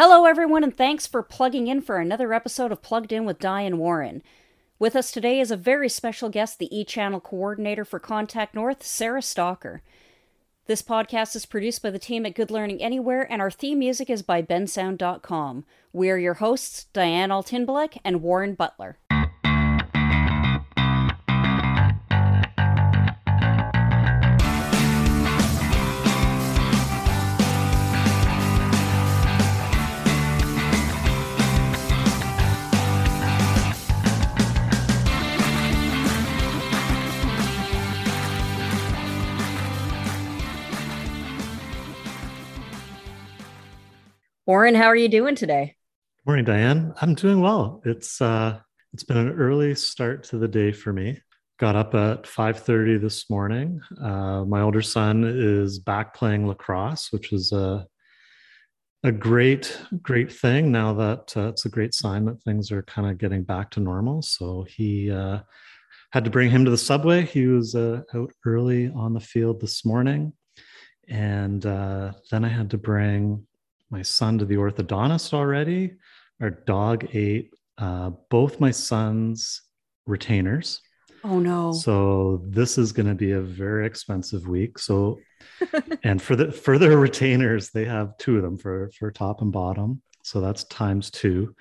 Hello, everyone, and thanks for plugging in for another episode of Plugged In with Diane Warren. With us today is a very special guest, the E Channel coordinator for Contact North, Sarah Stalker. This podcast is produced by the team at Good Learning Anywhere, and our theme music is by bensound.com. We are your hosts, Diane Altinbalek and Warren Butler. Warren, how are you doing today? Morning, Diane. I'm doing well. It's uh it's been an early start to the day for me. Got up at 5:30 this morning. Uh, my older son is back playing lacrosse, which is a a great great thing now that uh, it's a great sign that things are kind of getting back to normal. So he uh, had to bring him to the subway. He was uh, out early on the field this morning, and uh, then I had to bring my son to the orthodontist already. Our dog ate uh, both my son's retainers. Oh no. So this is going to be a very expensive week. So and for the for their retainers, they have two of them for for top and bottom. So that's times two.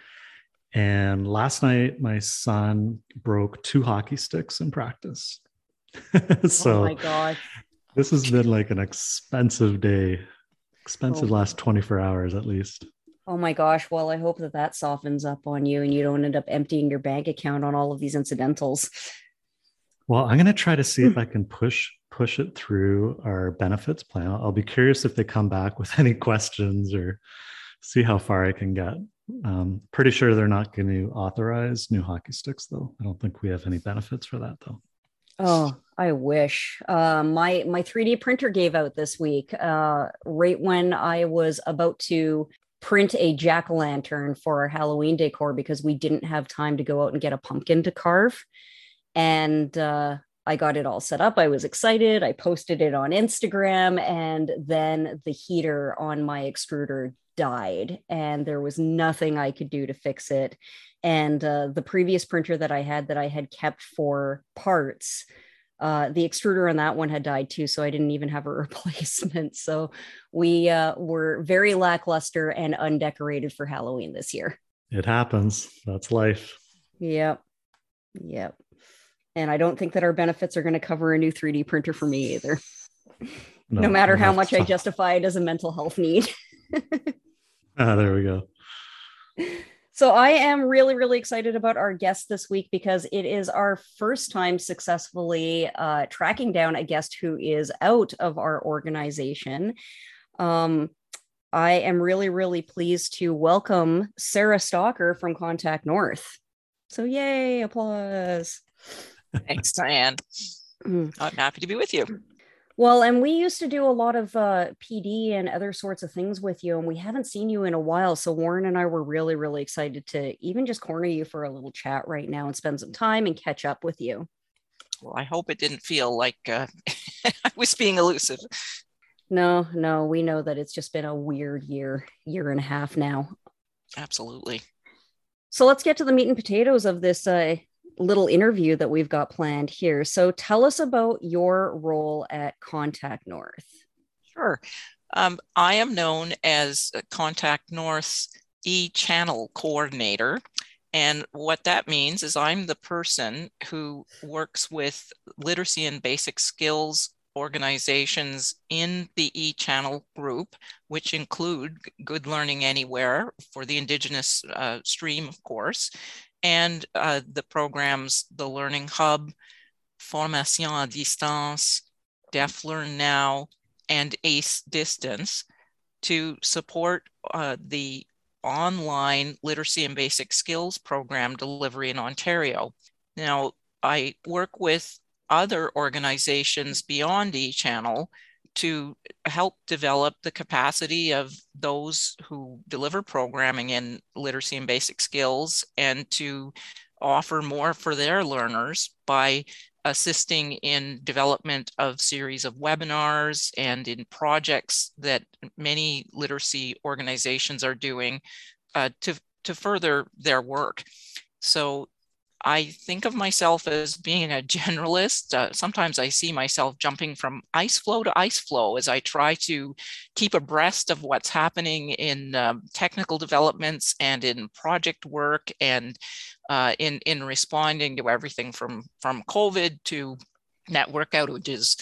And last night my son broke two hockey sticks in practice. so oh my god. This has been like an expensive day expensive oh. last 24 hours at least. Oh my gosh. Well, I hope that that softens up on you and you don't end up emptying your bank account on all of these incidentals. Well, I'm going to try to see if I can push push it through our benefits plan. I'll be curious if they come back with any questions or see how far I can get. Um, pretty sure they're not going to authorize new hockey sticks, though. I don't think we have any benefits for that, though. Oh, I wish. Uh, my my 3D printer gave out this week, uh, right when I was about to print a jack o' lantern for our Halloween decor because we didn't have time to go out and get a pumpkin to carve, and uh, I got it all set up. I was excited. I posted it on Instagram, and then the heater on my extruder died, and there was nothing I could do to fix it and uh, the previous printer that I had that I had kept for parts, uh, the extruder on that one had died too, so I didn't even have a replacement. So we uh, were very lackluster and undecorated for Halloween this year. It happens. That's life. Yep. Yep. And I don't think that our benefits are going to cover a new 3D printer for me either. No, no matter how much I justify it as a mental health need. ah, there we go. So I am really, really excited about our guest this week because it is our first time successfully uh, tracking down a guest who is out of our organization. Um, I am really, really pleased to welcome Sarah Stalker from Contact North. So, yay, applause. Thanks, Diane. Mm. I'm happy to be with you. Well, and we used to do a lot of uh, PD and other sorts of things with you, and we haven't seen you in a while. So Warren and I were really, really excited to even just corner you for a little chat right now and spend some time and catch up with you. Well, I hope it didn't feel like uh, I was being elusive. No, no, we know that it's just been a weird year, year and a half now. Absolutely. So let's get to the meat and potatoes of this uh, little interview that we've got planned here. So tell us about your role at Contact North. Sure. Um, I am known as Contact North's e channel coordinator. And what that means is I'm the person who works with literacy and basic skills organizations in the e channel group, which include Good Learning Anywhere for the Indigenous uh, stream, of course, and uh, the programs, the Learning Hub, Formation à Distance, Deaf Learn Now, and ACE Distance to support uh, the online literacy and basic skills program delivery in Ontario. Now, I work with other organizations beyond eChannel to help develop the capacity of those who deliver programming in literacy and basic skills and to offer more for their learners by assisting in development of series of webinars and in projects that many literacy organizations are doing uh, to, to further their work. So I think of myself as being a generalist. Uh, sometimes I see myself jumping from ice floe to ice floe as I try to keep abreast of what's happening in um, technical developments and in project work and uh, in, in responding to everything from, from COVID to network outages.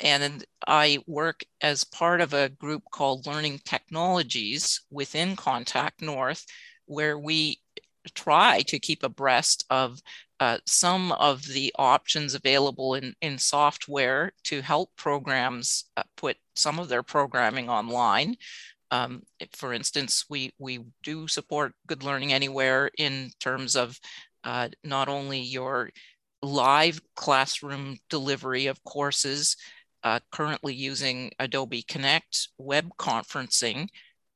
And I work as part of a group called Learning Technologies within Contact North, where we try to keep abreast of uh, some of the options available in, in software to help programs uh, put some of their programming online. Um, for instance, we, we do support Good Learning Anywhere in terms of uh, not only your live classroom delivery of courses, uh, currently using Adobe Connect web conferencing,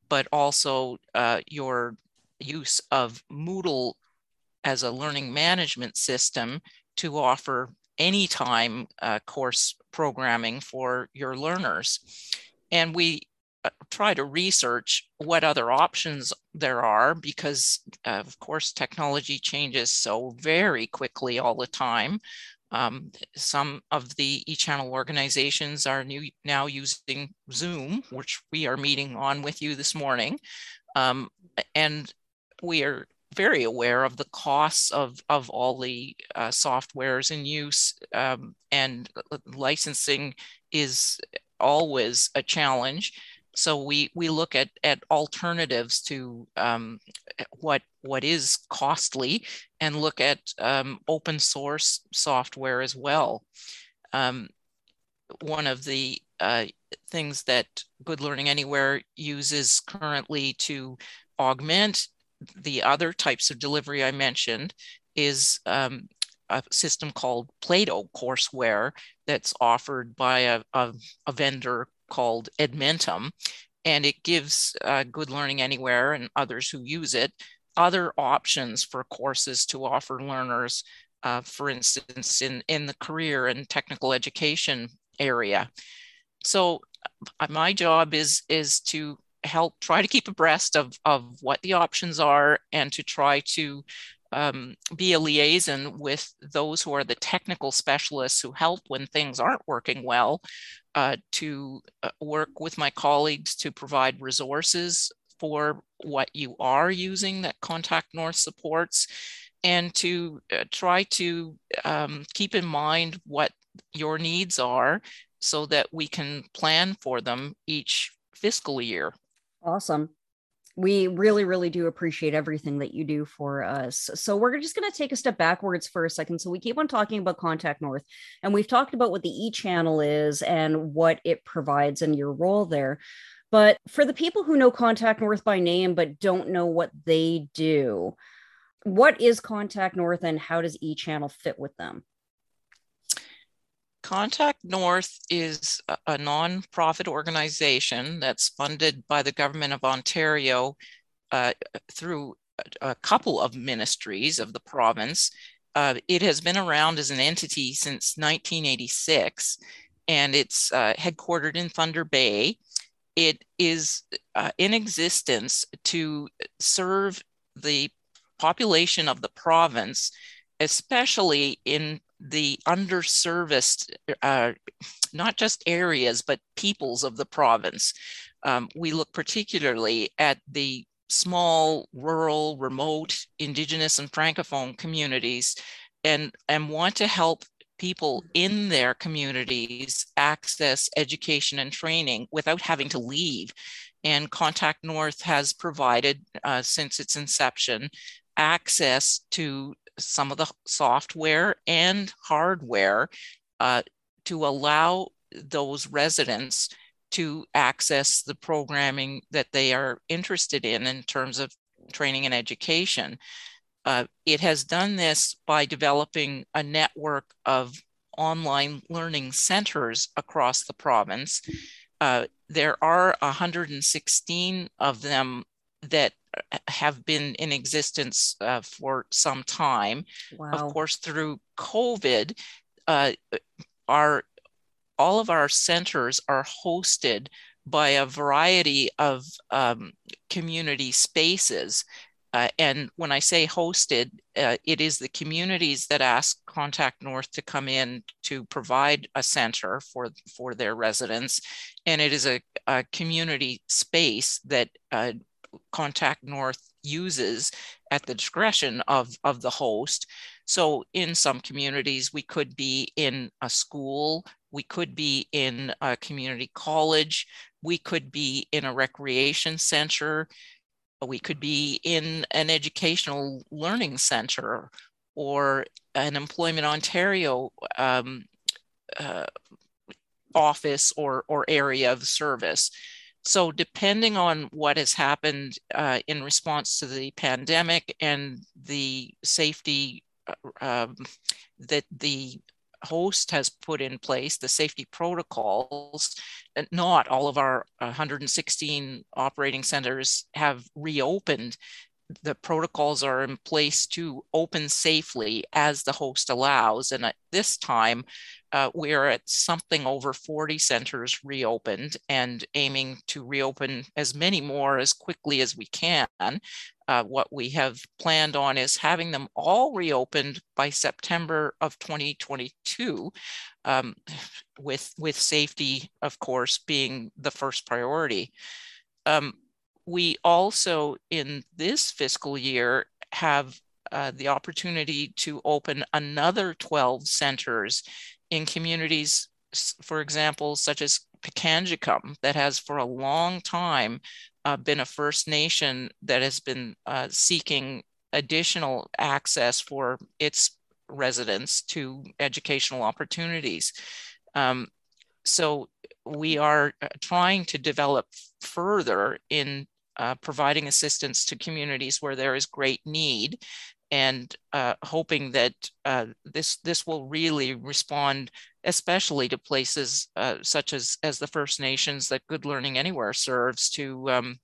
but also uh, your use of Moodle as a learning management system to offer anytime uh, course programming for your learners. And we uh, try to research what other options there are because, uh, of course, technology changes so very quickly all the time. Um, some of the e-channel organizations are new, now using Zoom, which we are meeting on with you this morning. Um, and we are very aware of the costs of, of all the uh, softwares in use um, and licensing is always a challenge. So we, we look at, at alternatives to um, what, what is costly and look at um, open source software as well. Um, one of the uh, things that Good Learning Anywhere uses currently to augment the other types of delivery I mentioned is um, a system called Plato courseware that's offered by a, a, a vendor called Edmentum. And it gives uh, Good Learning Anywhere and others who use it other options for courses to offer learners, uh, for instance, in, in the career and technical education area. So uh, my job is, is to help try to keep abreast of, of what the options are and to try to um, be a liaison with those who are the technical specialists who help when things aren't working well, uh, to uh, work with my colleagues to provide resources for what you are using that Contact North supports, and to uh, try to um, keep in mind what your needs are so that we can plan for them each fiscal year. Awesome. We really, really do appreciate everything that you do for us. So, we're just going to take a step backwards for a second. So, we keep on talking about Contact North, and we've talked about what the e channel is and what it provides and your role there. But for the people who know Contact North by name but don't know what they do, what is Contact North and how does e channel fit with them? Contact North is a, nonprofit organization that's funded by the government of Ontario uh, through a, a, couple of ministries of the province. Uh, it has been around as an entity since 1986, and it's uh, headquartered in Thunder Bay. It is uh, in existence to serve the population of the province, especially in the underserviced, uh, not just areas, but peoples of the province. Um, we look particularly at the small, rural, remote, indigenous, and francophone communities and, and want to help people in their communities access education and training without having to leave. And Contact North has provided, uh, since its inception, access to some of the software and hardware uh, to allow those residents to access the programming that they are interested in in terms of training and education. Uh, it has done this by developing a network of online learning centers across the province. Uh, there are 116 of them that have been in existence uh, for some time. Wow. Of course, through COVID, uh, our all of our centers are hosted by a variety of um, community spaces. Uh, and when I say hosted, uh, it is the communities that ask Contact North to come in to provide a center for, for their residents. And it is a, a community space that uh, Contact North uses at the discretion of, of the host. So in some communities, we could be in a school, we could be in a community college, we could be in a recreation center, we could be in an educational learning center or an Employment Ontario um, uh, office or, or area of service. So, depending on what has happened uh, in response to the pandemic and the safety uh, um, that the host has put in place, the safety protocols, not all of our 116 operating centers have reopened. The protocols are in place to open safely as the host allows. And at this time, uh, we're at something over 40 centers reopened and aiming to reopen as many more as quickly as we can. Uh, what we have planned on is having them all reopened by September of 2022, um, with, with safety, of course, being the first priority. Um, we also, in this fiscal year, have uh, the opportunity to open another 12 centers in communities, for example, such as Pikangikum, that has for a long time uh, been a First Nation that has been uh, seeking additional access for its residents to educational opportunities. Um, so we are uh, trying to develop further in uh, providing assistance to communities where there is great need and uh, hoping that uh, this this will really respond, especially to places uh, such as as the First Nations that Good Learning Anywhere serves to um,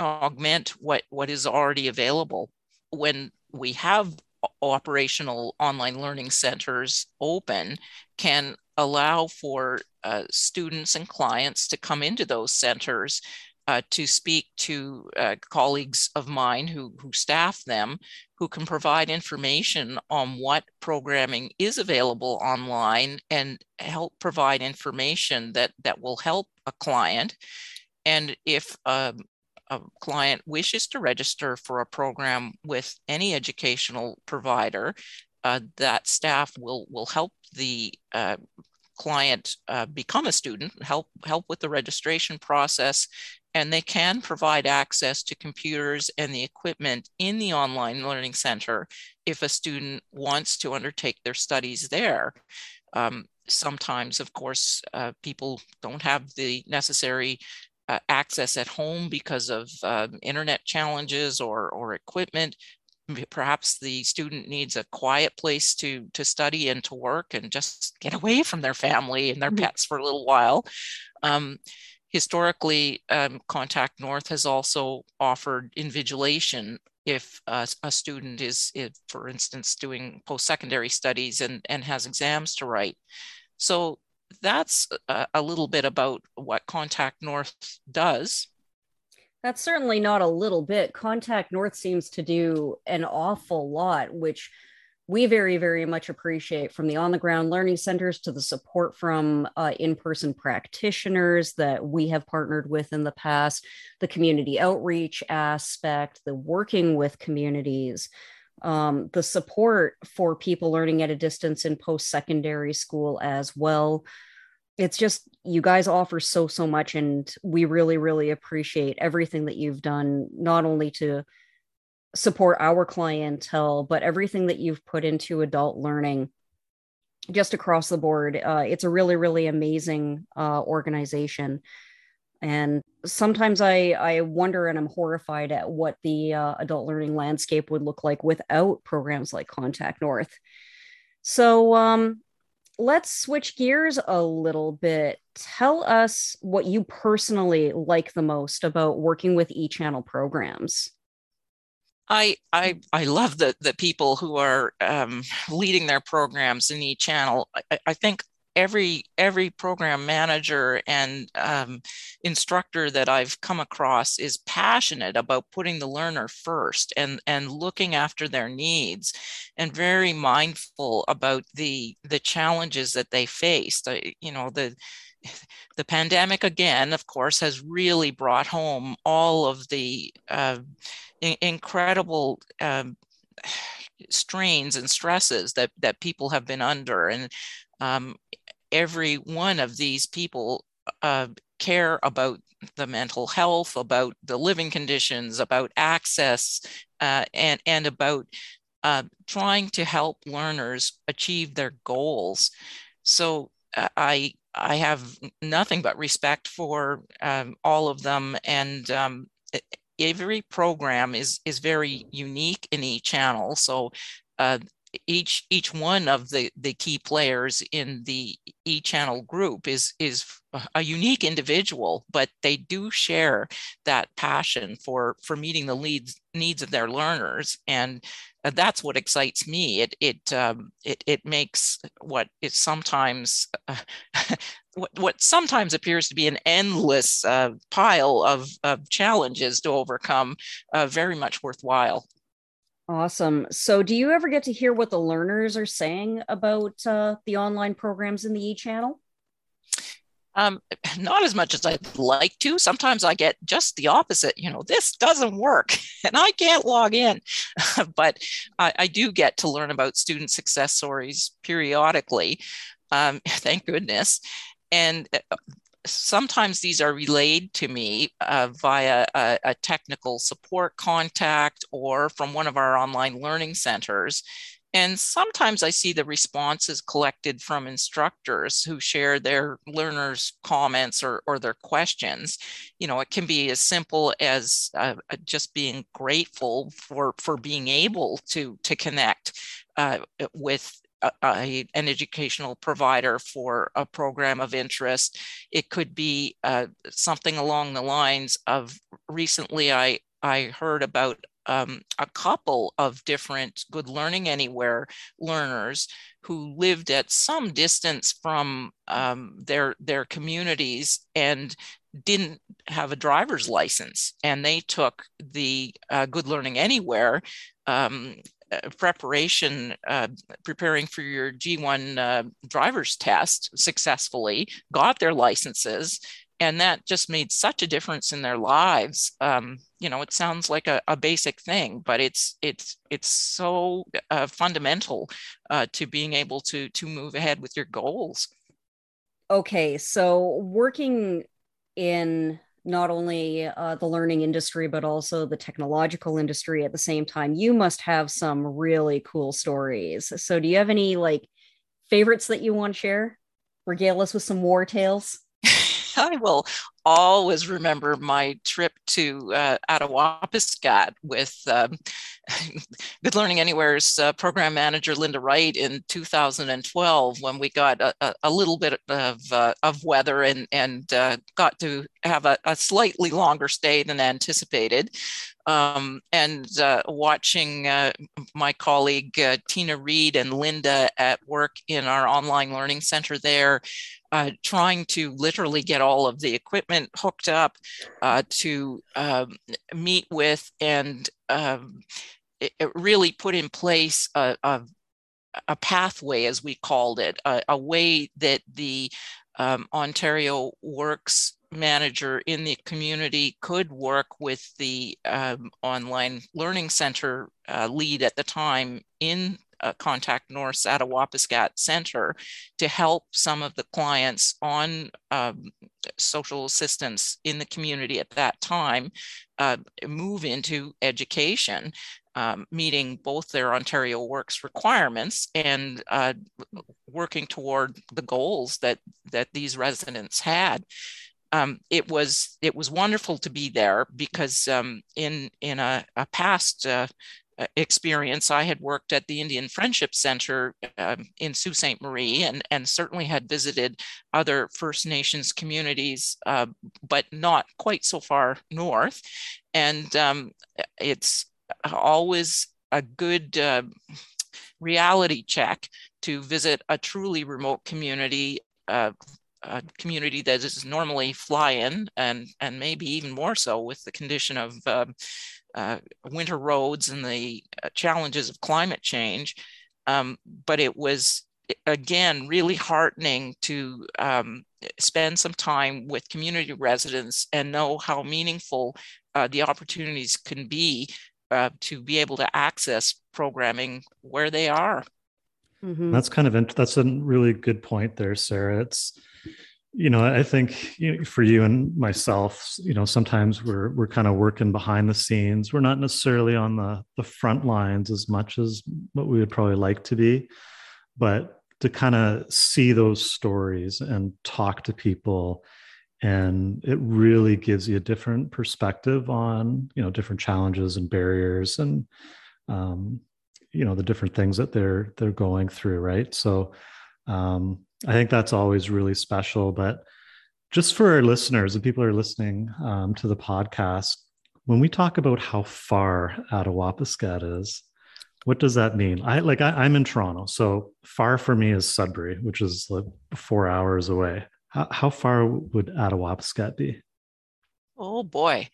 augment what what is already available. When we have operational online learning centers open, can allow for uh, students and clients to come into those centers uh, to speak to uh, colleagues of mine who, who staff them, who can provide information on what programming is available online and help provide information that, that will help a client. And if um, a client wishes to register for a program with any educational provider, uh, that staff will, will help the uh, client uh, become a student, help help with the registration process, and they can provide access to computers and the equipment in the online learning center if a student wants to undertake their studies there. Um, sometimes, of course, uh, people don't have the necessary uh, access at home because of uh, internet challenges or, or equipment. Perhaps the student needs a quiet place to, to study and to work and just get away from their family and their mm-hmm. pets for a little while. Um, historically, um, Contact North has also offered invigilation if uh, a student is, is, for instance, doing post-secondary studies and, and has exams to write. So that's a, a little bit about what Contact North does. That's certainly not a little bit. Contact North seems to do an awful lot, which we very, very much appreciate from the on the ground learning centers to the support from uh, in person practitioners that we have partnered with in the past, the community outreach aspect, the working with communities, um, the support for people learning at a distance in post secondary school as well. It's just you guys offer so, so much. And we really, really appreciate everything that you've done, not only to support our clientele, but everything that you've put into adult learning just across the board. Uh, it's a really, really amazing uh, organization. And sometimes I, I wonder and I'm horrified at what the uh, adult learning landscape would look like without programs like Contact North. So um, let's switch gears a little bit. Tell us what you personally like the most about working with e channel programs. I I I love the the people who are um, leading their programs in each channel. I, I, think every every program manager and um, instructor that I've come across is passionate about putting the learner first and and looking after their needs, and very mindful about the the challenges that they faced. I, you know the the pandemic again, of course, has really brought home all of the uh, incredible um, strains and stresses that that people have been under, and um, every one of these people uh, care about the mental health, about the living conditions, about access, uh, and and about uh, trying to help learners achieve their goals. So uh, I I have nothing but respect for um, all of them, and um, every program is is very unique in each channel. So uh, each each one of the the key players in the e-channel group is is a unique individual but they do share that passion for for meeting the leads needs of their learners and uh, that's what excites me it it um, it, it makes what is sometimes uh, what, what sometimes appears to be an endless uh, pile of, of challenges to overcome uh, very much worthwhile Awesome. So, do you ever get to hear what the learners are saying about uh, the online programs in the e channel? Um, not as much as I'd like to. Sometimes I get just the opposite. You know, this doesn't work and I can't log in. but I, I, do get to learn about student success stories periodically. Um, thank goodness. And uh, sometimes these are relayed to me uh, via a, a, technical support contact or from one of our online learning centers. And sometimes I see the responses collected from instructors who share their learners' comments or, or their questions. You know, it can be as simple as uh, uh just being grateful for, for being able to, to connect uh, with a, an educational provider for a program of interest. It could be uh, something along the lines of recently I, I heard about um, a couple of different Good Learning Anywhere learners who lived at some distance from um, their, their communities and didn't have a driver's license. And they took the uh, Good Learning Anywhere um, uh, preparation, uh, preparing for your G1 uh, driver's test successfully, got their licenses, and that just made such a difference in their lives. Um, you know, it sounds like a, a, basic thing, but it's it's it's so uh, fundamental uh, to being able to to move ahead with your goals. Okay, so working in not only uh, the learning industry but also the technological industry at the same time you must have some really cool stories so do you have any like favorites that you want to share regale us with some war tales I will always remember my trip to uh, Attawapiskat with um, Good Learning Anywhere's uh, program manager Linda Wright in 2012 when we got a, a little bit of, uh, of weather and, and uh, got to have a, a, slightly longer stay than anticipated. Um, and uh, watching uh, my colleague uh, Tina Reed and Linda at work in our online learning center there, uh, trying to literally get all of the equipment hooked up uh, to um, meet with and um, it, it really put in place a, a, a, pathway, as we called it, a, a way that the um, Ontario Works manager in the community could work with the um, online learning center uh, lead at the time in uh, Contact North's Attawapiskat Center to help some of the clients on um, social assistance in the community at that time uh, move into education. Um, meeting both their Ontario Works requirements and uh, working toward the goals that that these residents had. Um, it was it was wonderful to be there because um, in in a, a past uh, experience. I had worked at the Indian Friendship Center um, in Sault Ste. Marie and, and certainly had visited other First Nations communities, uh, but not quite so far north. And um, it's always a good uh, reality check to visit a truly remote community, uh, a community that is normally fly-in, and and maybe even more so with the condition of um, uh, winter roads and the uh, challenges of climate change. Um, but it was again really heartening to um, spend some time with community residents and know how meaningful uh, the opportunities can be uh, to be able to access programming where they are. Mm-hmm. That's kind of that's a really good point there, Sarah. It's you know I think you know, for you and myself, you know, sometimes we're we're kind of working behind the scenes. We're not necessarily on the the front lines as much as what we would probably like to be, but to kind of see those stories and talk to people and it really gives you a different perspective on you know different challenges and barriers and um, you know the different things that they're they're going through right so um, i think that's always really special but just for our listeners and people who are listening um, to the podcast when we talk about how far Attawapiskat is what does that mean i like I, i'm in toronto so far for me is sudbury which is like four hours away how, how far would Attawapiskat be? Oh boy.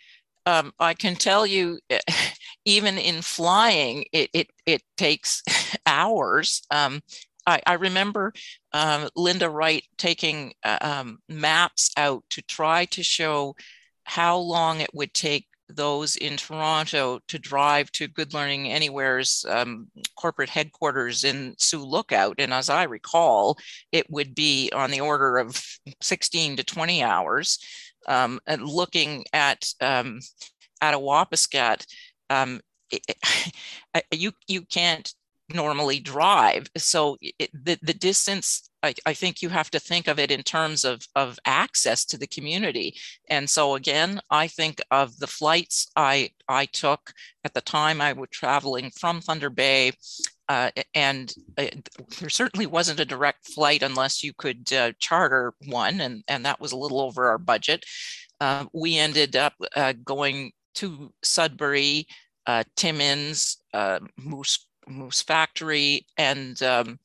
Um, I can tell you, even in flying, it, it, it takes hours. Um, I, I, remember um, Linda Wright taking uh, um, maps out to try to show how long it would take those in Toronto to drive to Good Learning Anywhere's um, corporate headquarters in Sioux Lookout. And as I recall, it would be on the order of 16 to 20 hours. Um, and looking at um, Attawapiskat, um, it, you you can't normally drive. So it, the the distance I, I, think you have to think of it in terms of, of access to the community. And so again, I think of the flights I, I took at the time I was traveling from Thunder Bay. Uh, and uh, there certainly wasn't a direct flight unless you could uh, charter one, and, and that was a little over our budget. Uh, we ended up uh, going to Sudbury, uh, Timmins, Moose, Moose Factory, and um,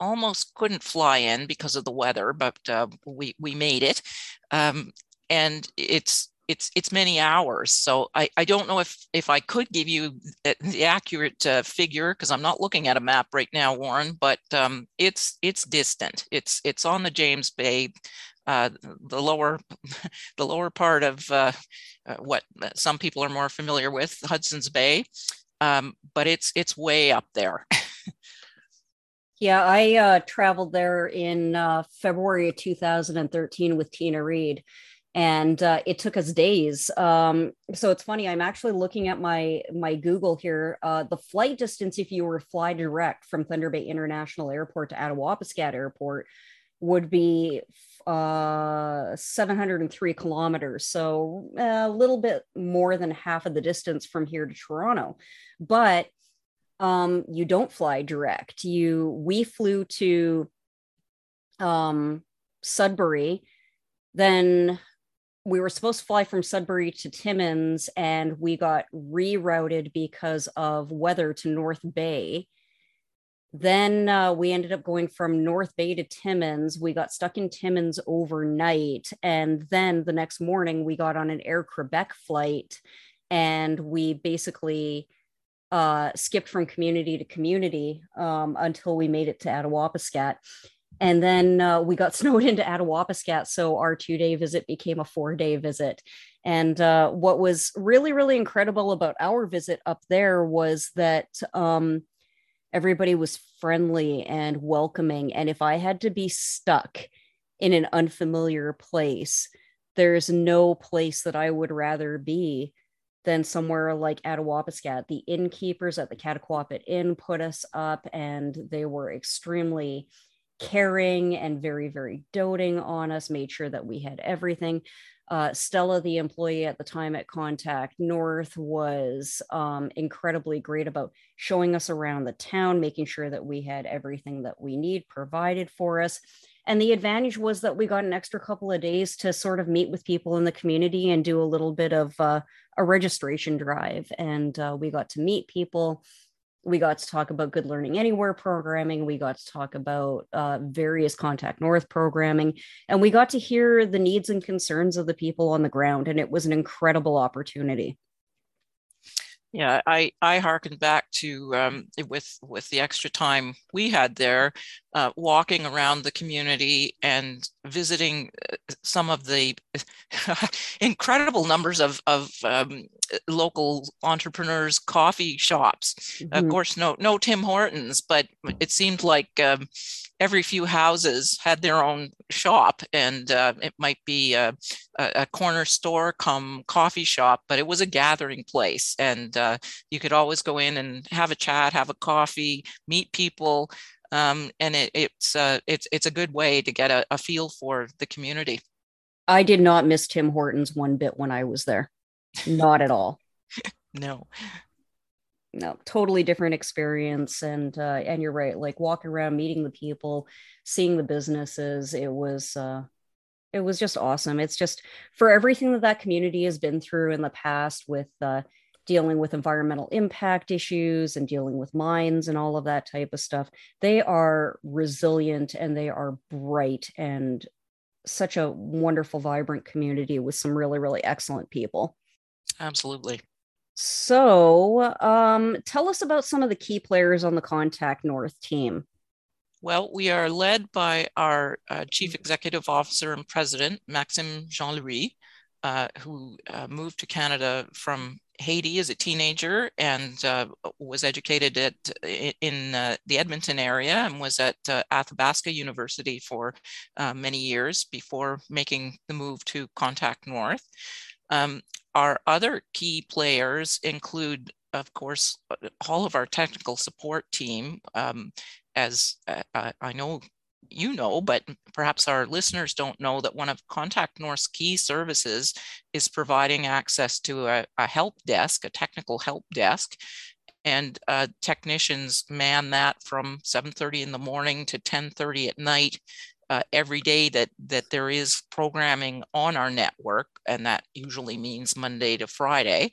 almost couldn't fly in because of the weather, but uh, we we made it, um, and it's it's it's many hours. So I, I don't know if if I could give you the accurate uh, figure because I'm not looking at a map right now, Warren. But um, it's it's distant. It's it's on the James Bay, uh, the lower the lower part of uh, uh what some people are more familiar with, Hudson's Bay. Um, but it's it's way up there. Yeah, I uh, traveled there in uh, February of 2013 with Tina Reed, and uh, it took us days. Um, so it's funny. I'm actually looking at my my Google here. Uh, the flight distance, if you were to fly direct from Thunder Bay International Airport to Attawapiskat Airport, would be uh, 703 kilometers. So a little bit more than half of the distance from here to Toronto, but um, you don't fly direct. You we flew to um, Sudbury, then we were supposed to fly from Sudbury to Timmins, and we got rerouted because of weather to North Bay. Then uh, we ended up going from North Bay to Timmins. We got stuck in Timmins overnight. And then the next morning, we got on an Air Creebec flight and we basically uh, skipped from community to community um, until we made it to Attawapiskat. And then uh, we got snowed into Attawapiskat. So our two day visit became a four day visit. And uh, what was really, really incredible about our visit up there was that um, everybody was friendly and welcoming. And if I had to be stuck in an unfamiliar place, there's no place that I would rather be than somewhere like Attawapiskat. The innkeepers at the Cataquapit Inn put us up, and they were extremely caring and very, very doting on us, made sure that we had everything. Uh, Stella, the employee at the time at Contact North, was um, incredibly great about showing us around the town, making sure that we had everything that we need provided for us. And the advantage was that we got an extra couple of days to sort of meet with people in the community and do a little bit of uh, a registration drive. And uh, we got to meet people. We got to talk about Good Learning Anywhere programming. We got to talk about uh, various Contact North programming. And we got to hear the needs and concerns of the people on the ground. And it was an incredible opportunity yeah i i harken back to um, with with the extra time we had there uh, walking around the community and visiting uh, some of the incredible numbers of of um, local entrepreneurs coffee shops mm-hmm. of course no no tim hortons but it seemed like um, every few houses had their own shop and uh, it might be a, a, corner store come coffee shop but it was a gathering place and uh, you could always go in and have a chat have a coffee meet people um, and it, it's uh, it's it's a good way to get a, a feel for the community i did not miss tim hortons one bit when i was there. Not at all. No. No totally different experience. And uh, and you're right like walking around meeting the people seeing the businesses it was uh it was just awesome. It's just for everything that that community has been through in the past with uh dealing with environmental impact issues and dealing with mines and all of that type of stuff they are resilient and they are bright and such a wonderful vibrant community with some really really excellent people absolutely so, um, tell us about some of the key players on the Contact North team. Well, we are led by our uh, Chief Executive Officer and President, Maxim Jean Louis, uh, who uh, moved to Canada from Haiti as a teenager and uh, was educated at in uh, the Edmonton area and was at uh, Athabasca University for many years before making the move to Contact North. Um, our other key players include, of course, all of our technical support team. Um, as uh, I know you know, but perhaps our listeners don't know that one of Contact North's key services is providing access to a, a help desk, a technical help desk, and uh, technicians man that from 7.30 in the morning to 10.30 at night uh, every day that that there is programming on our network, and that usually means Monday to Friday.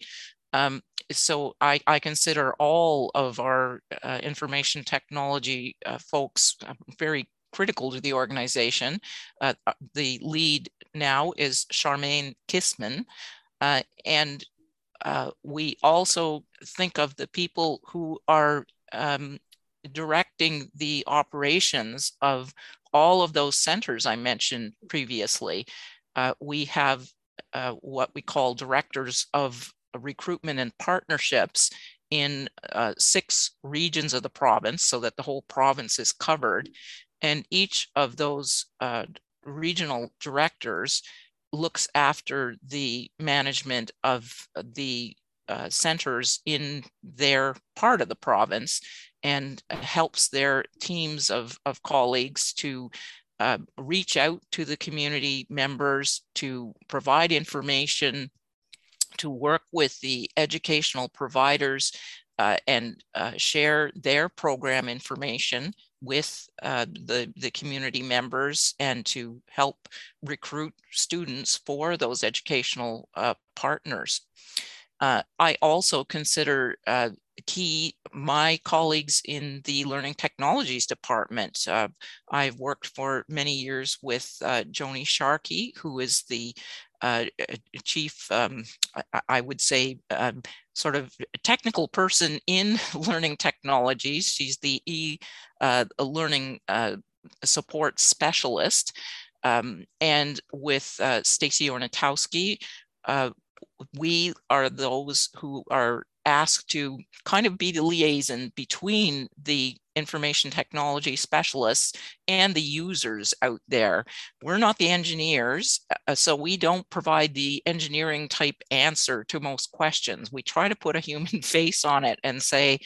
Um, so I, I, consider all of our uh, information technology uh, folks um, very critical to the organization. Uh, uh, the lead now is Charmaine Kissman, uh, and we also think of the people who are um, directing the operations of all of those centers I mentioned previously. Uh, we have uh, what we call directors of recruitment and partnerships in uh, six regions of the province so that the whole province is covered. And each of those uh, regional directors looks after the management of the uh, centers in their part of the province and helps their teams of, of colleagues to uh, reach out to the community members to provide information, to work with the educational providers uh, and uh, share their program information with uh, the, the community members and to help recruit students for those educational uh, partners. Uh, I also consider uh, key my colleagues in the learning technologies department. Uh, I've worked for many years with uh, Joni Sharkey, who is the uh, chief, um, I, I, would say, um, sort of technical person in learning technologies. She's the e uh, learning uh, support specialist. Um, and with uh, Stacy Ornatowski, uh, we are those who are asked to kind of be the liaison between the information technology specialists and the users out there. We're not the engineers, uh, so we don't provide the engineering type answer to most questions. We try to put a human face on it and say,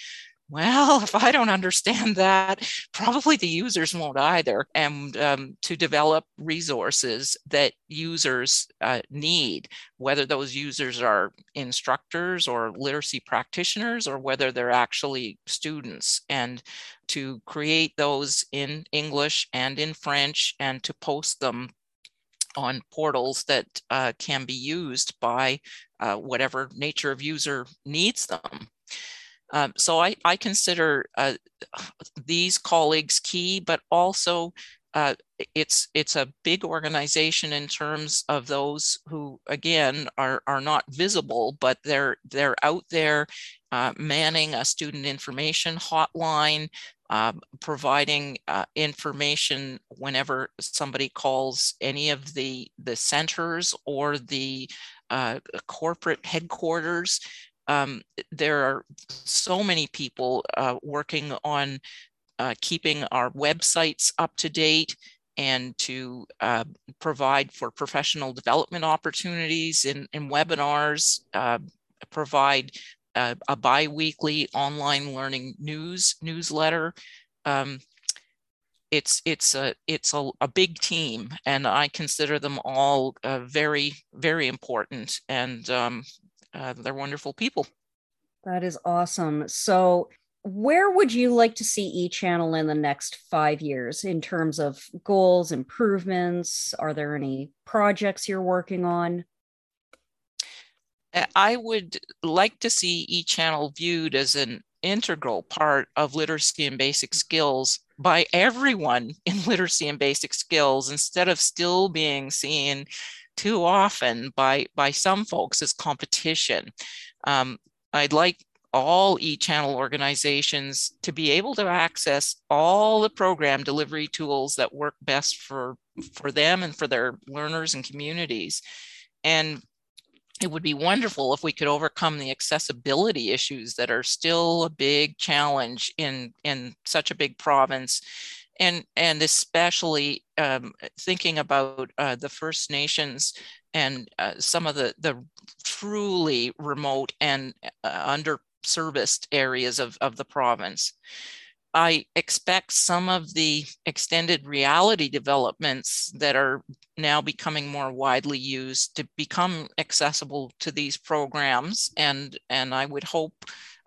well, if I don't understand that, probably the users won't either. And um, to develop resources that users uh, need, whether those users are instructors or literacy practitioners, or whether they're actually students, and to create those in English and in French and to post them on portals that uh, can be used by uh, whatever nature of user needs them. Um, so I, I consider uh, these colleagues key, but also uh, it's it's a big organization in terms of those who again are are not visible, but they're they're out there uh, manning a student information hotline, uh, providing information whenever somebody calls any of the the centers or the uh, corporate headquarters um, there are so many people uh, working on uh, keeping our websites up to date and to uh, provide for professional development opportunities in, in webinars, uh, provide uh, a bi-weekly online learning news newsletter. Um, it's it's a it's a, a, big team, and I consider them all uh, very very important. And um, uh, they're wonderful people. That is awesome. So, where would you like to see eChannel in the next five years in terms of goals, improvements? Are there any projects you're working on? I would like to see eChannel viewed as an integral part of literacy and basic skills by everyone in literacy and basic skills instead of still being seen too often by by some folks is competition. Um, I'd like all e-channel organizations to be able to access all the program delivery tools that work best for for them and for their learners and communities. And it would be wonderful if we could overcome the accessibility issues that are still a big challenge in in such a big province and and especially um, thinking about uh, the First Nations and uh, some of the the truly remote and uh, underserviced areas of of the province. I expect some of the extended reality developments that are now becoming more widely used to become accessible to these programs, and and I would hope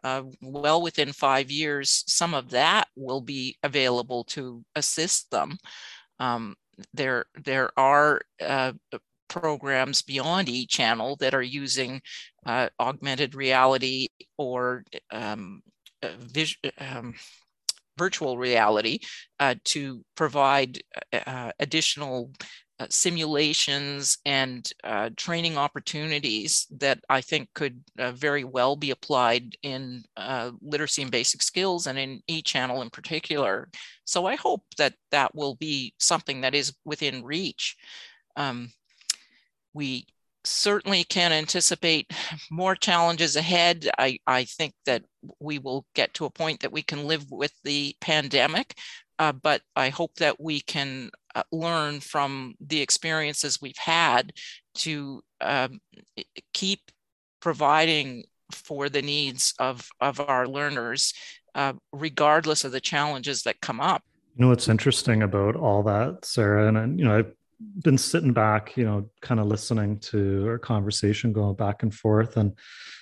uh, well within five years, some of that will be available to assist them. Um, there, there are uh, programs beyond eChannel that are using uh, augmented reality or um, uh, vis- um, virtual reality uh, to provide uh, additional uh, simulations and uh, training opportunities that I think could uh, very well be applied in uh, literacy and basic skills and in e-channel in particular. So I hope that that will be something that is within reach. Um, we certainly can anticipate more challenges ahead. I, I think that we will get to a point that we can live with the pandemic, uh, but I hope that we can uh, learn from the experiences we've had to um, keep providing for the needs of, of our learners, uh, regardless of the challenges that come up. You know what's interesting about all that, Sarah, and and you know I've been sitting back, you know, kind of listening to our conversation going back and forth, and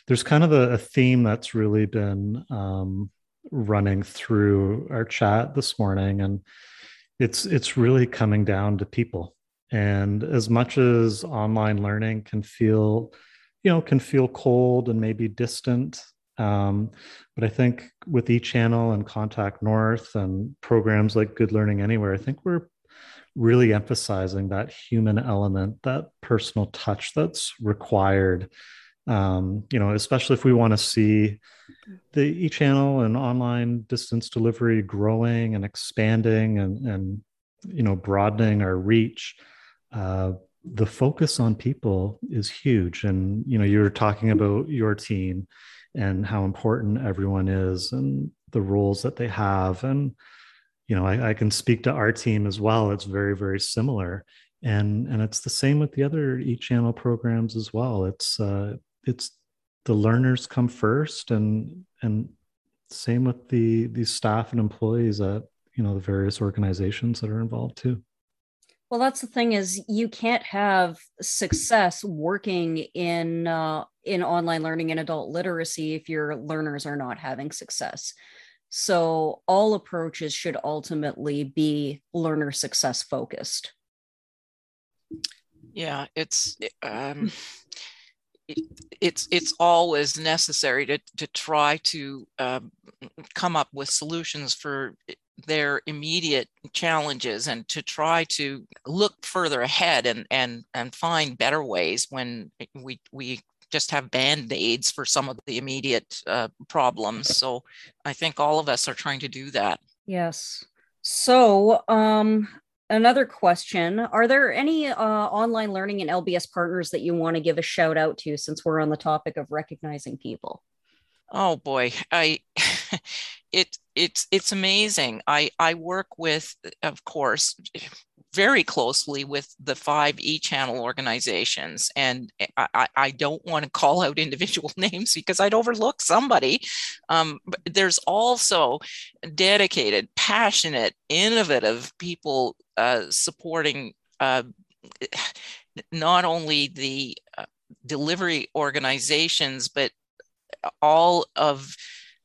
there's kind of a, a theme that's really been um, running through our chat this morning, and it's it's really coming down to people. And as much as online learning can feel you know can feel cold and maybe distant um, but i think with eChannel and contact north and programs like good learning anywhere i think we're really emphasizing that human element that personal touch that's required um, you know especially if we want to see the e-channel and online distance delivery growing and expanding and, and you know broadening our reach uh, the focus on people is huge. And you know you're talking about your team and how important everyone is and the roles that they have. And you know I, I, can speak to our team as well. It's very very similar. And and it's the same with the other e-channel programs as well. It's uh it's the learners come first and and same with the the staff and employees at you know the various organizations that are involved too. Well, that's the thing is you can't have success working in uh, in online learning and adult literacy if your learners are not having success. So all approaches should ultimately be learner success focused. Yeah, it's um, it, it's it's always necessary to to try to um, come up with solutions for their immediate challenges and to try to look further ahead and and and find better ways when we we just have band-aids for some of the immediate uh, problems. So i think all of us are trying to do that. Yes. So um another question are there any uh, online learning and lbs partners that you want to give a shout out to since we're on the topic of recognizing people oh boy i it it's it's amazing. I I work with, of course, very closely with the five e-channel organizations, and I, I don't want to call out individual names because I'd overlook somebody. Um, but there's also dedicated, passionate, innovative people uh, supporting uh, not only the uh, delivery organizations, but all of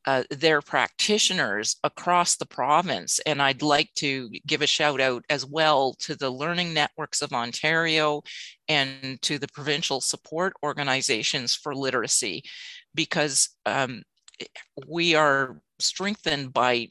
uh, their practitioners across the province. And I'd like to give a shout out as well to the Learning Networks of Ontario and to the provincial support organizations for literacy, because um, we are strengthened by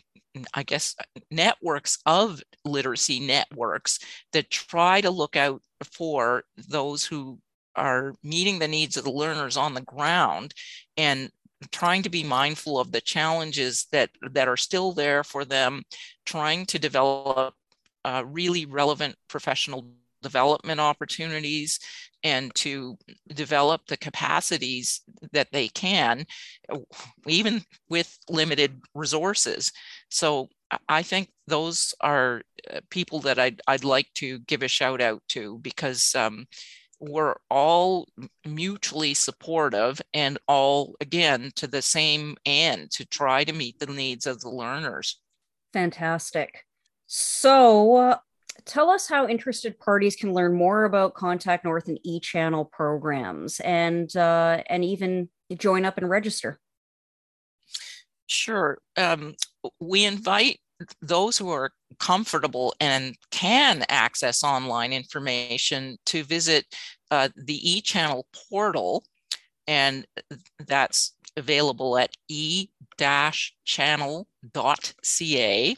I guess networks of literacy networks that try to look out for those who are meeting the needs of the learners on the ground and trying to be mindful of the challenges that that are still there for them trying to develop uh, really relevant professional development opportunities and to develop the capacities that they can even with limited resources. So i think those are uh, people that i'd, I'd like to give a shout out to because um, we're all mutually supportive and all again to the same end to try to meet the needs of the learners. Fantastic. So uh, tell us how interested parties can learn more about contact north and e-channel programs and uh, and even join up and register. Sure. Um, we invite those who are comfortable and can access online information to visit uh, the e-channel portal. And that's available at e-channel.ca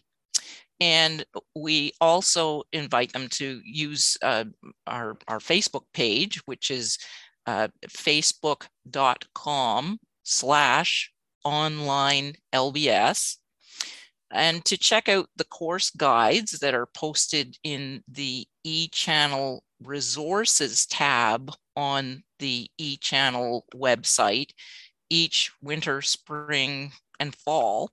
and we also invite them to use uh, our, our facebook page which is uh, facebook.com slash online lbs and to check out the course guides that are posted in the e-channel resources tab on the e-channel website each winter, spring, and fall.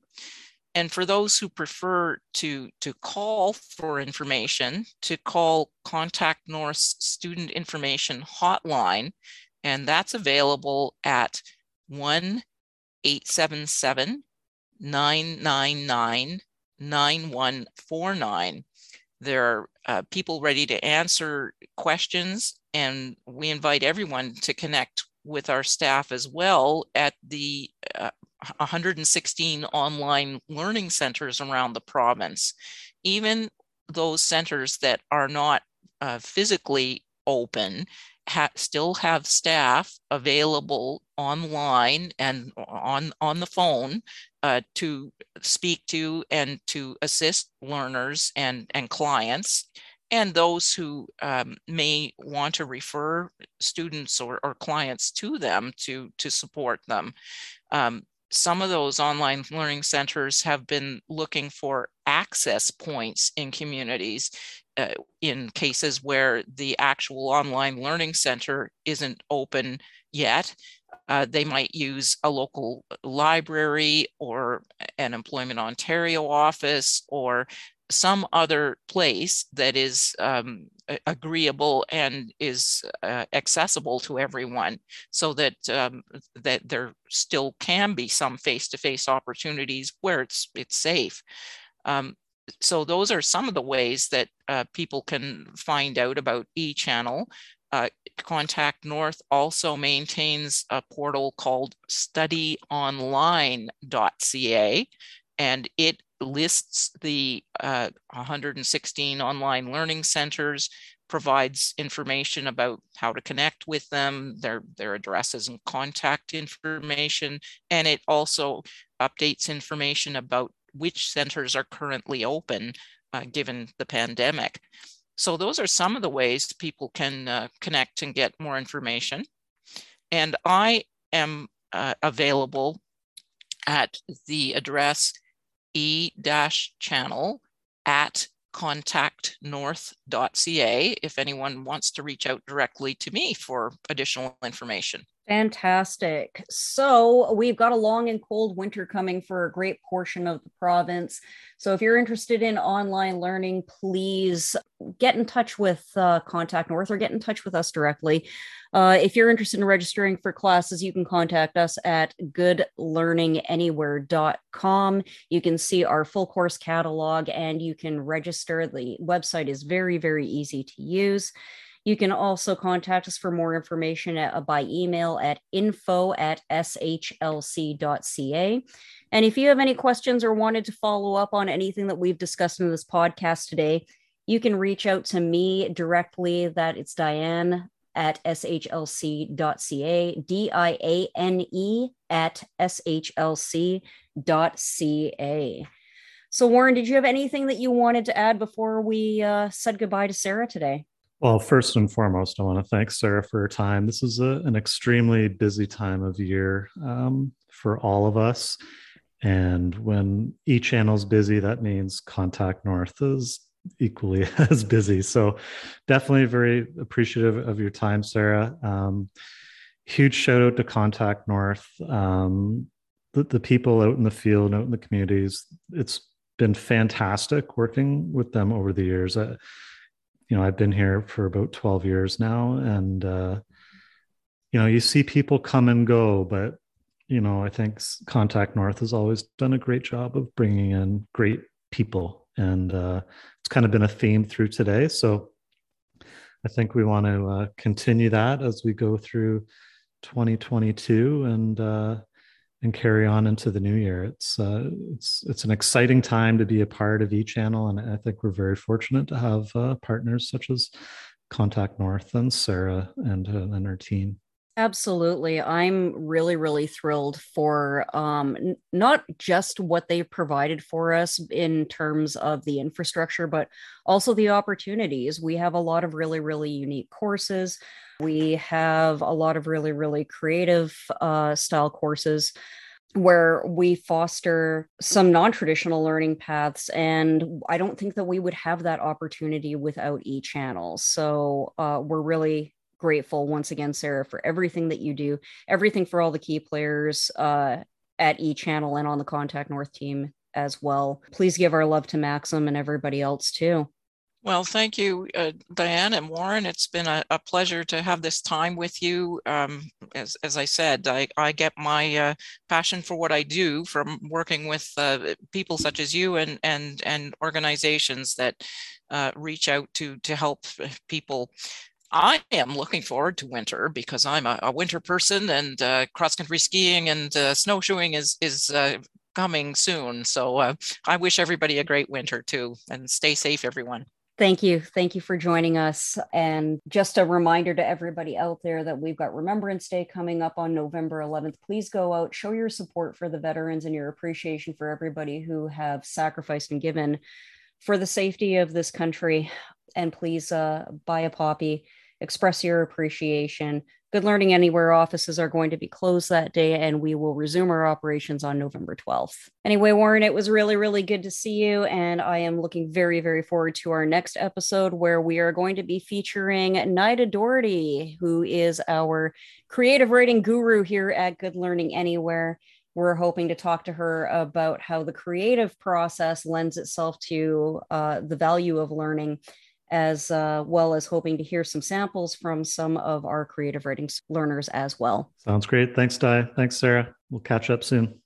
And for those who prefer to, to call for information, to call Contact North Student Information Hotline, and that's available at 1 877 999 9149. There are uh, people ready to answer questions, and we invite everyone to connect with our staff as well at the uh, 116 online learning centers around the province. Even those centers that are not uh, physically open ha- still have staff available online and on, on the phone uh, to speak to and to assist learners and, and clients and those who um, may want to refer students or, or, clients to them to, to support them. Um, some of those online learning centers have been looking for access points in communities uh, in cases where the actual online learning center isn't open yet. Uh, they might use a local library or an Employment Ontario office or some other place that is um, agreeable and is uh, accessible to everyone so that um, that there still can be some face-to-face opportunities where it's it's safe um, so those are some of the ways that uh, people can find out about e-channel. Uh, Contact North also maintains a portal called studyonline.ca, and it lists the uh, 116 online learning centers, provides information about how to connect with them, their, their addresses and contact information, and it also updates information about which centers are currently open uh, given the pandemic. So those are some of the ways people can uh, connect and get more information. And I am uh, available at the address e-channel at contactnorth.ca if anyone wants to reach out directly to me for additional information. Fantastic. So, we've got a long and cold winter coming for a great portion of the province. So, if you're interested in online learning, please get in touch with uh, Contact North or get in touch with us directly. Uh, if you're interested in registering for classes, you can contact us at goodlearninganywhere.com. You can see our full course catalog and you can register. The website is very, very easy to use. You can also contact us for more information at, uh, by email at info at shlc.ca. And if you have any questions or wanted to follow up on anything that we've discussed in this podcast today, you can reach out to me directly. That it's Diane at shlc.ca, D I A N E at shlc.ca. So, Warren, did you have anything that you wanted to add before we uh, said goodbye to Sarah today? Well, first and foremost, I want to thank Sarah for her time. This is a, an extremely busy time of year um, for all of us. And when e channel is busy, that means Contact North is equally as busy. So, definitely very appreciative of your time, Sarah. Um, huge shout out to Contact North. Um, the, the people out in the field, out in the communities, it's been fantastic working with them over the years. Uh, you know, I've been here for about 12 years now, and uh, you know, you see people come and go, but you know, I think Contact North has always done a great job of bringing in great people, and uh, it's kind of been a theme through today. So I think we want to uh, continue that as we go through 2022, and uh, and carry on into the new year. It's uh, it's it's an exciting time to be a part of e-channel, and I think we're very fortunate to have uh, partners such as Contact North and Sarah and uh, and her team. Absolutely. I'm really, really thrilled for um, n- not just what they've provided for us in terms of the infrastructure, but also the opportunities. We have a lot of really, really unique courses. We have a lot of really, really creative uh, style courses where we foster some non-traditional learning paths and i don't think that we would have that opportunity without e-channels so uh, we're really grateful once again sarah for everything that you do everything for all the key players uh, at e-channel and on the contact north team as well. Please give our love to maxim and everybody else too well, thank you, uh, Diane and Warren. It's been a, a, pleasure to have this time with you. Um, as, as I said, I, I get my uh, passion for what I do from working with uh, people such as you and, and, and organizations that uh, reach out to, to help people I am looking forward to winter because I'm a, a winter person and uh, cross country skiing and uh, snowshoeing is is uh, coming soon. So uh, I wish everybody a great winter too and stay safe, everyone. Thank you. Thank you for joining us. And just a reminder to everybody out there that we've got Remembrance Day coming up on November 11th. Please go out, show your support for the veterans and your appreciation for everybody who have sacrificed and given for the safety of this country. And please uh, buy a poppy, express your appreciation, Good Learning Anywhere offices are going to be closed that day, and we will resume our operations on November 12th. Anyway, Warren, it was really, really good to see you. And I am looking very, very forward to our next episode where we are going to be featuring Nida Doherty, who is our creative writing guru here at Good Learning Anywhere. we're hoping to talk to her about how the creative process lends itself to uh, the value of learning, as uh, well as hoping to hear some samples from some of our creative writing learners as well. Sounds great. Thanks, Di. Thanks, Sarah. We'll catch up soon.